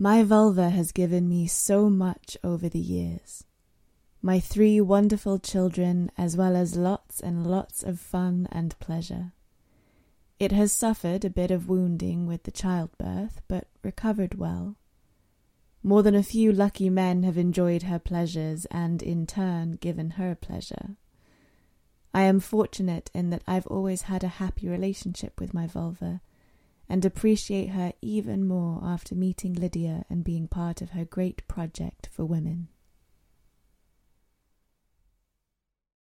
My vulva has given me so much over the years. My three wonderful children, as well as lots and lots of fun and pleasure. It has suffered a bit of wounding with the childbirth, but recovered well. More than a few lucky men have enjoyed her pleasures and, in turn, given her pleasure. I am fortunate in that I've always had a happy relationship with my vulva and appreciate her even more after meeting Lydia and being part of her great project for women.